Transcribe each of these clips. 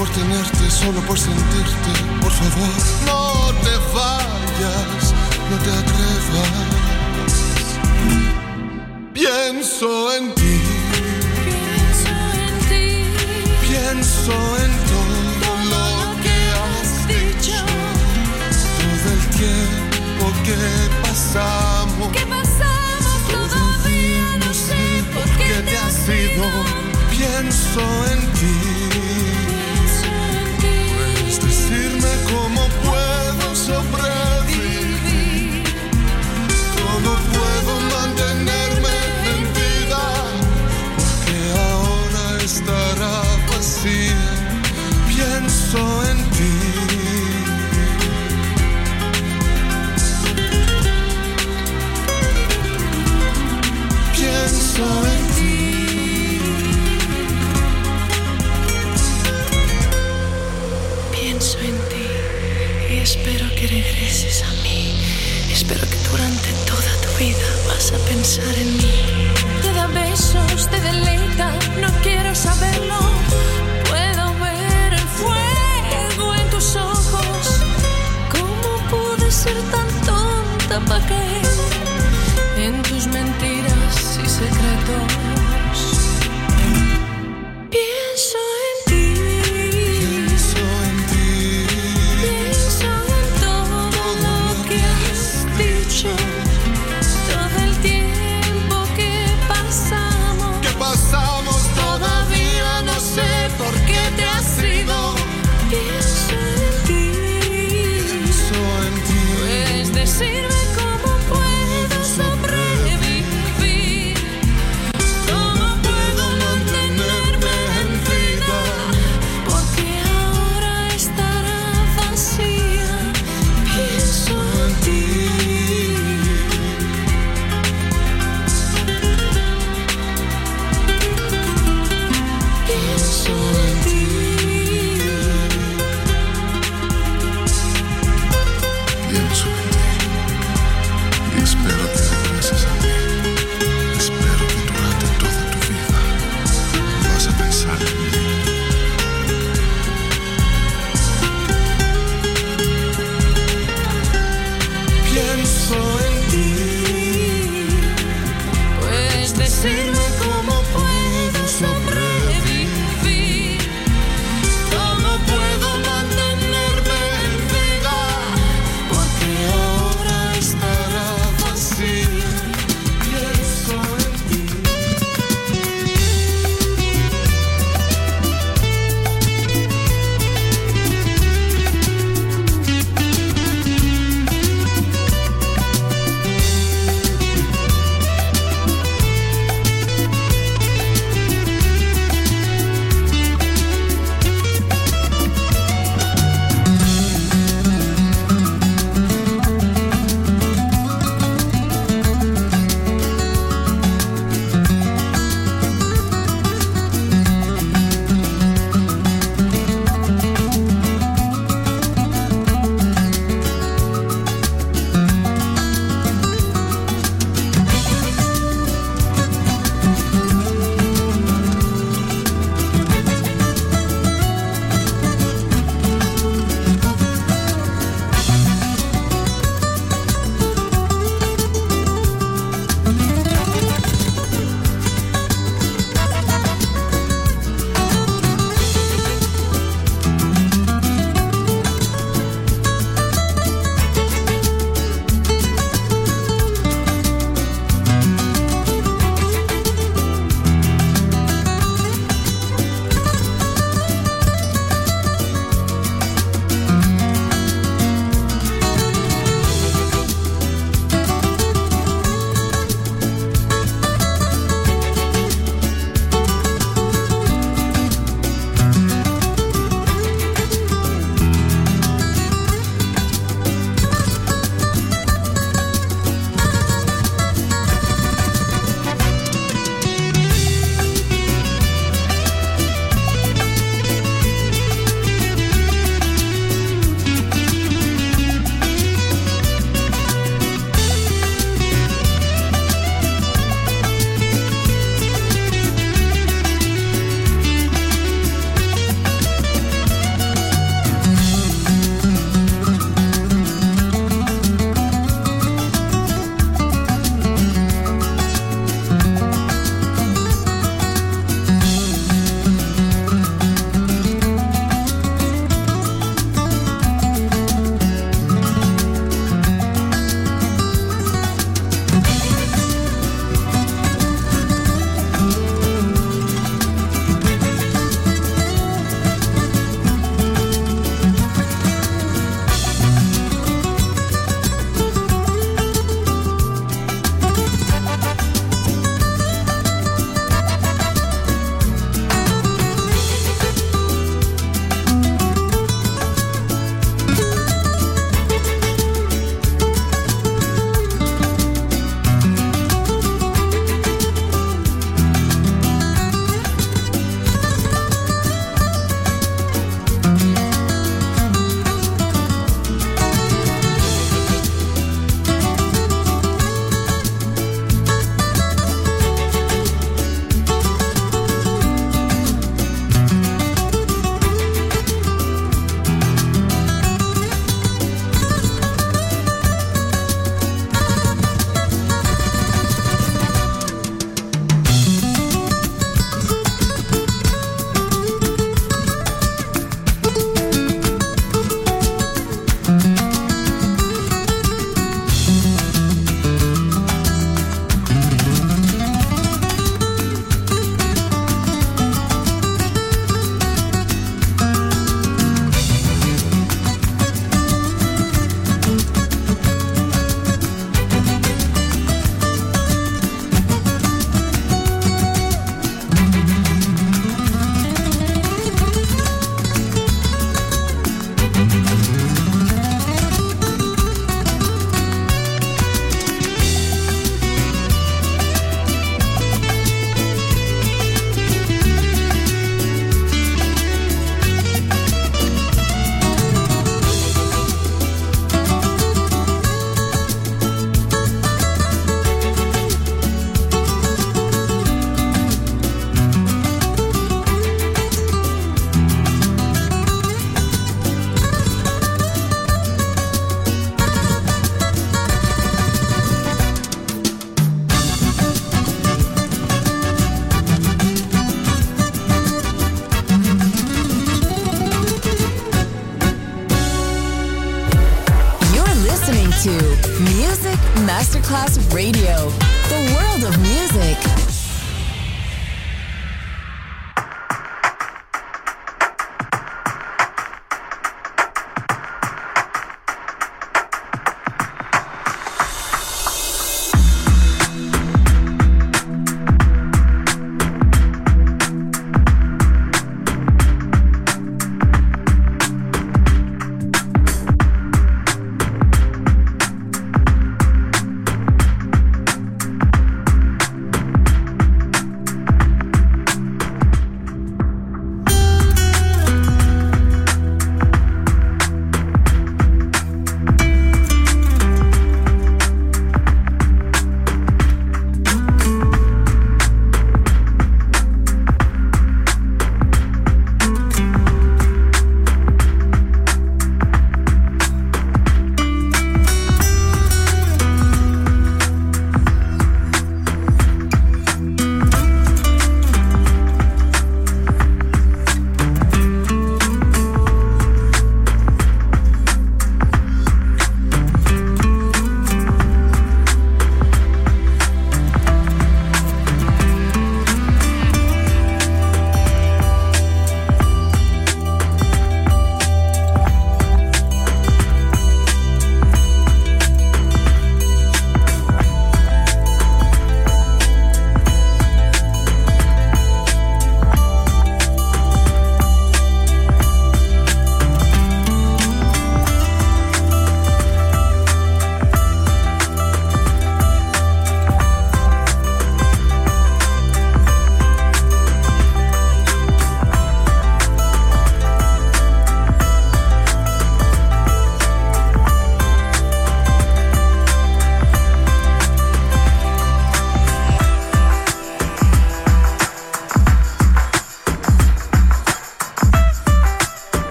por tenerte, solo por sentirte. Por favor, no te vayas, no te atrevas. Pienso en ti. Pienso en ti. Pienso en todo lo que has dicho. Todo el tiempo que pasamos. Que pasamos todavía no sé por qué te has ido. Pienso en ti pensar en mí. Te da besos, te deleita, no quiero saberlo. Puedo ver el fuego en tus ojos. ¿Cómo pude ser tan tonta para caer en tus mentiras y secretos?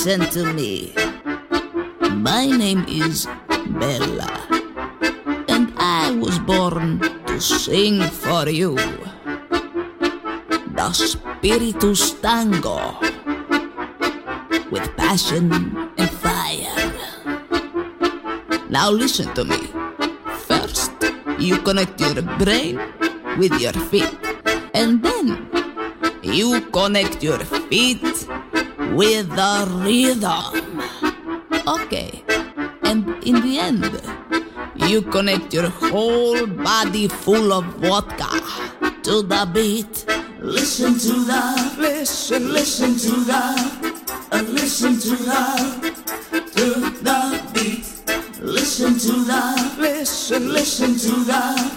Listen to me. My name is Bella, and I was born to sing for you. The Spiritus Tango with passion and fire. Now listen to me. First, you connect your brain with your feet, and then you connect your feet with the rhythm. Okay, and in the end, you connect your whole body full of vodka to the beat. Listen to the, listen, listen to the, uh, listen to the, to the beat. Listen to the, listen, listen to the,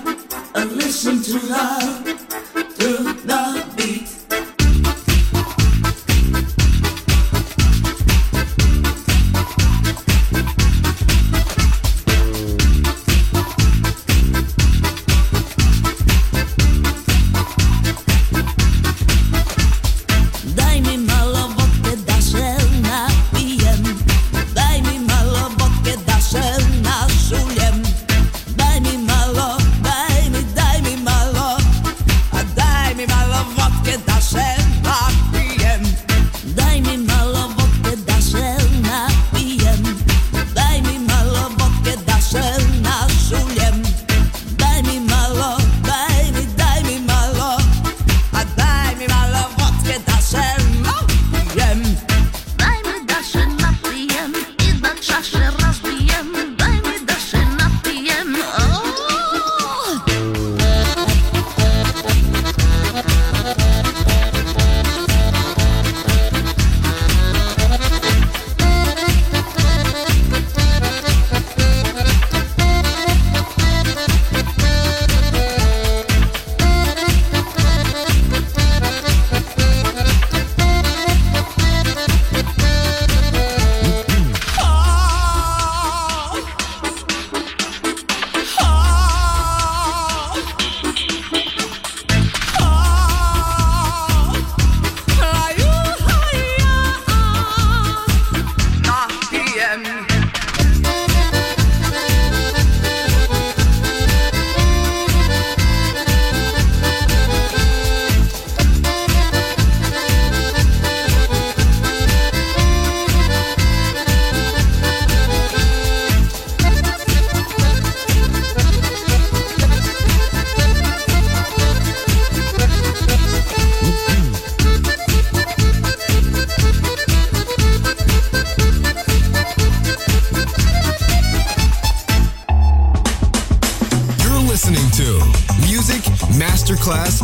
Masterclass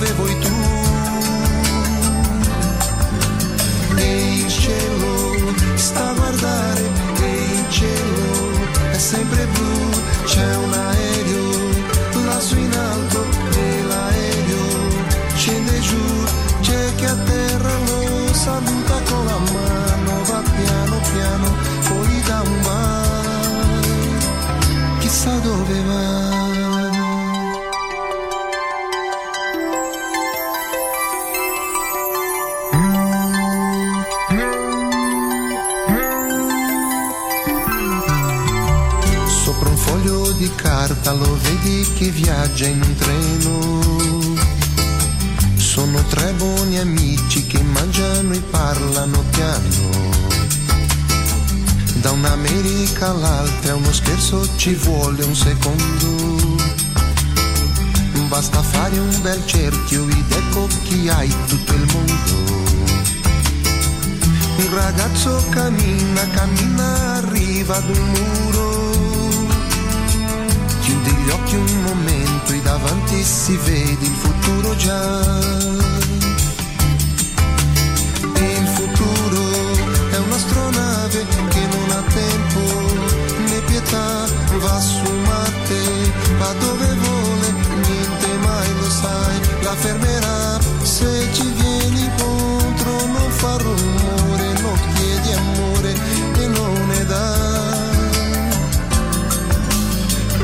avevo i tuoi che viaggia in un treno. Sono tre buoni amici che mangiano e parlano piano. Da un'America all'altra uno scherzo ci vuole un secondo. Basta fare un bel cerchio ed ecco chi hai tutto il mondo. Un ragazzo cammina, cammina, arriva ad un muro. Chiudi gli occhi un e davanti si vede il futuro già. Il futuro è un'astronave che non ha tempo né pietà, va su Marte, va dove vuole, niente mai lo sai, la fermerà se ci vieni incontro, non fa rumore, non chiedi amore e non ne dà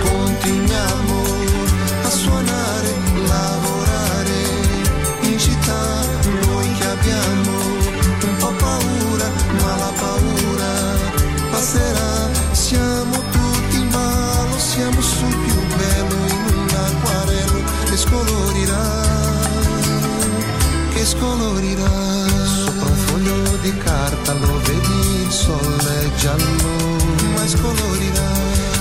continuiamo giallo, ma scolorirà.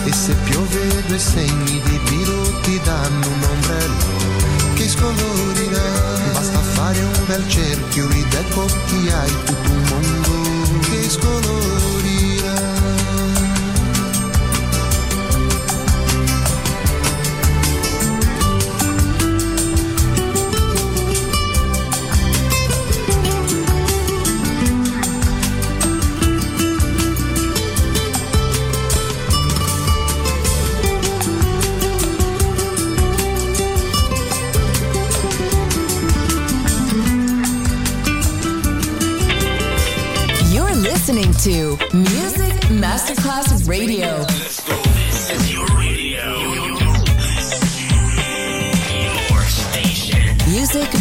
E se piove due segni di biro ti danno un ombrello che scolorirà. Basta fare un bel cerchio ed ecco chi hai tutto un mondo che scolorirà.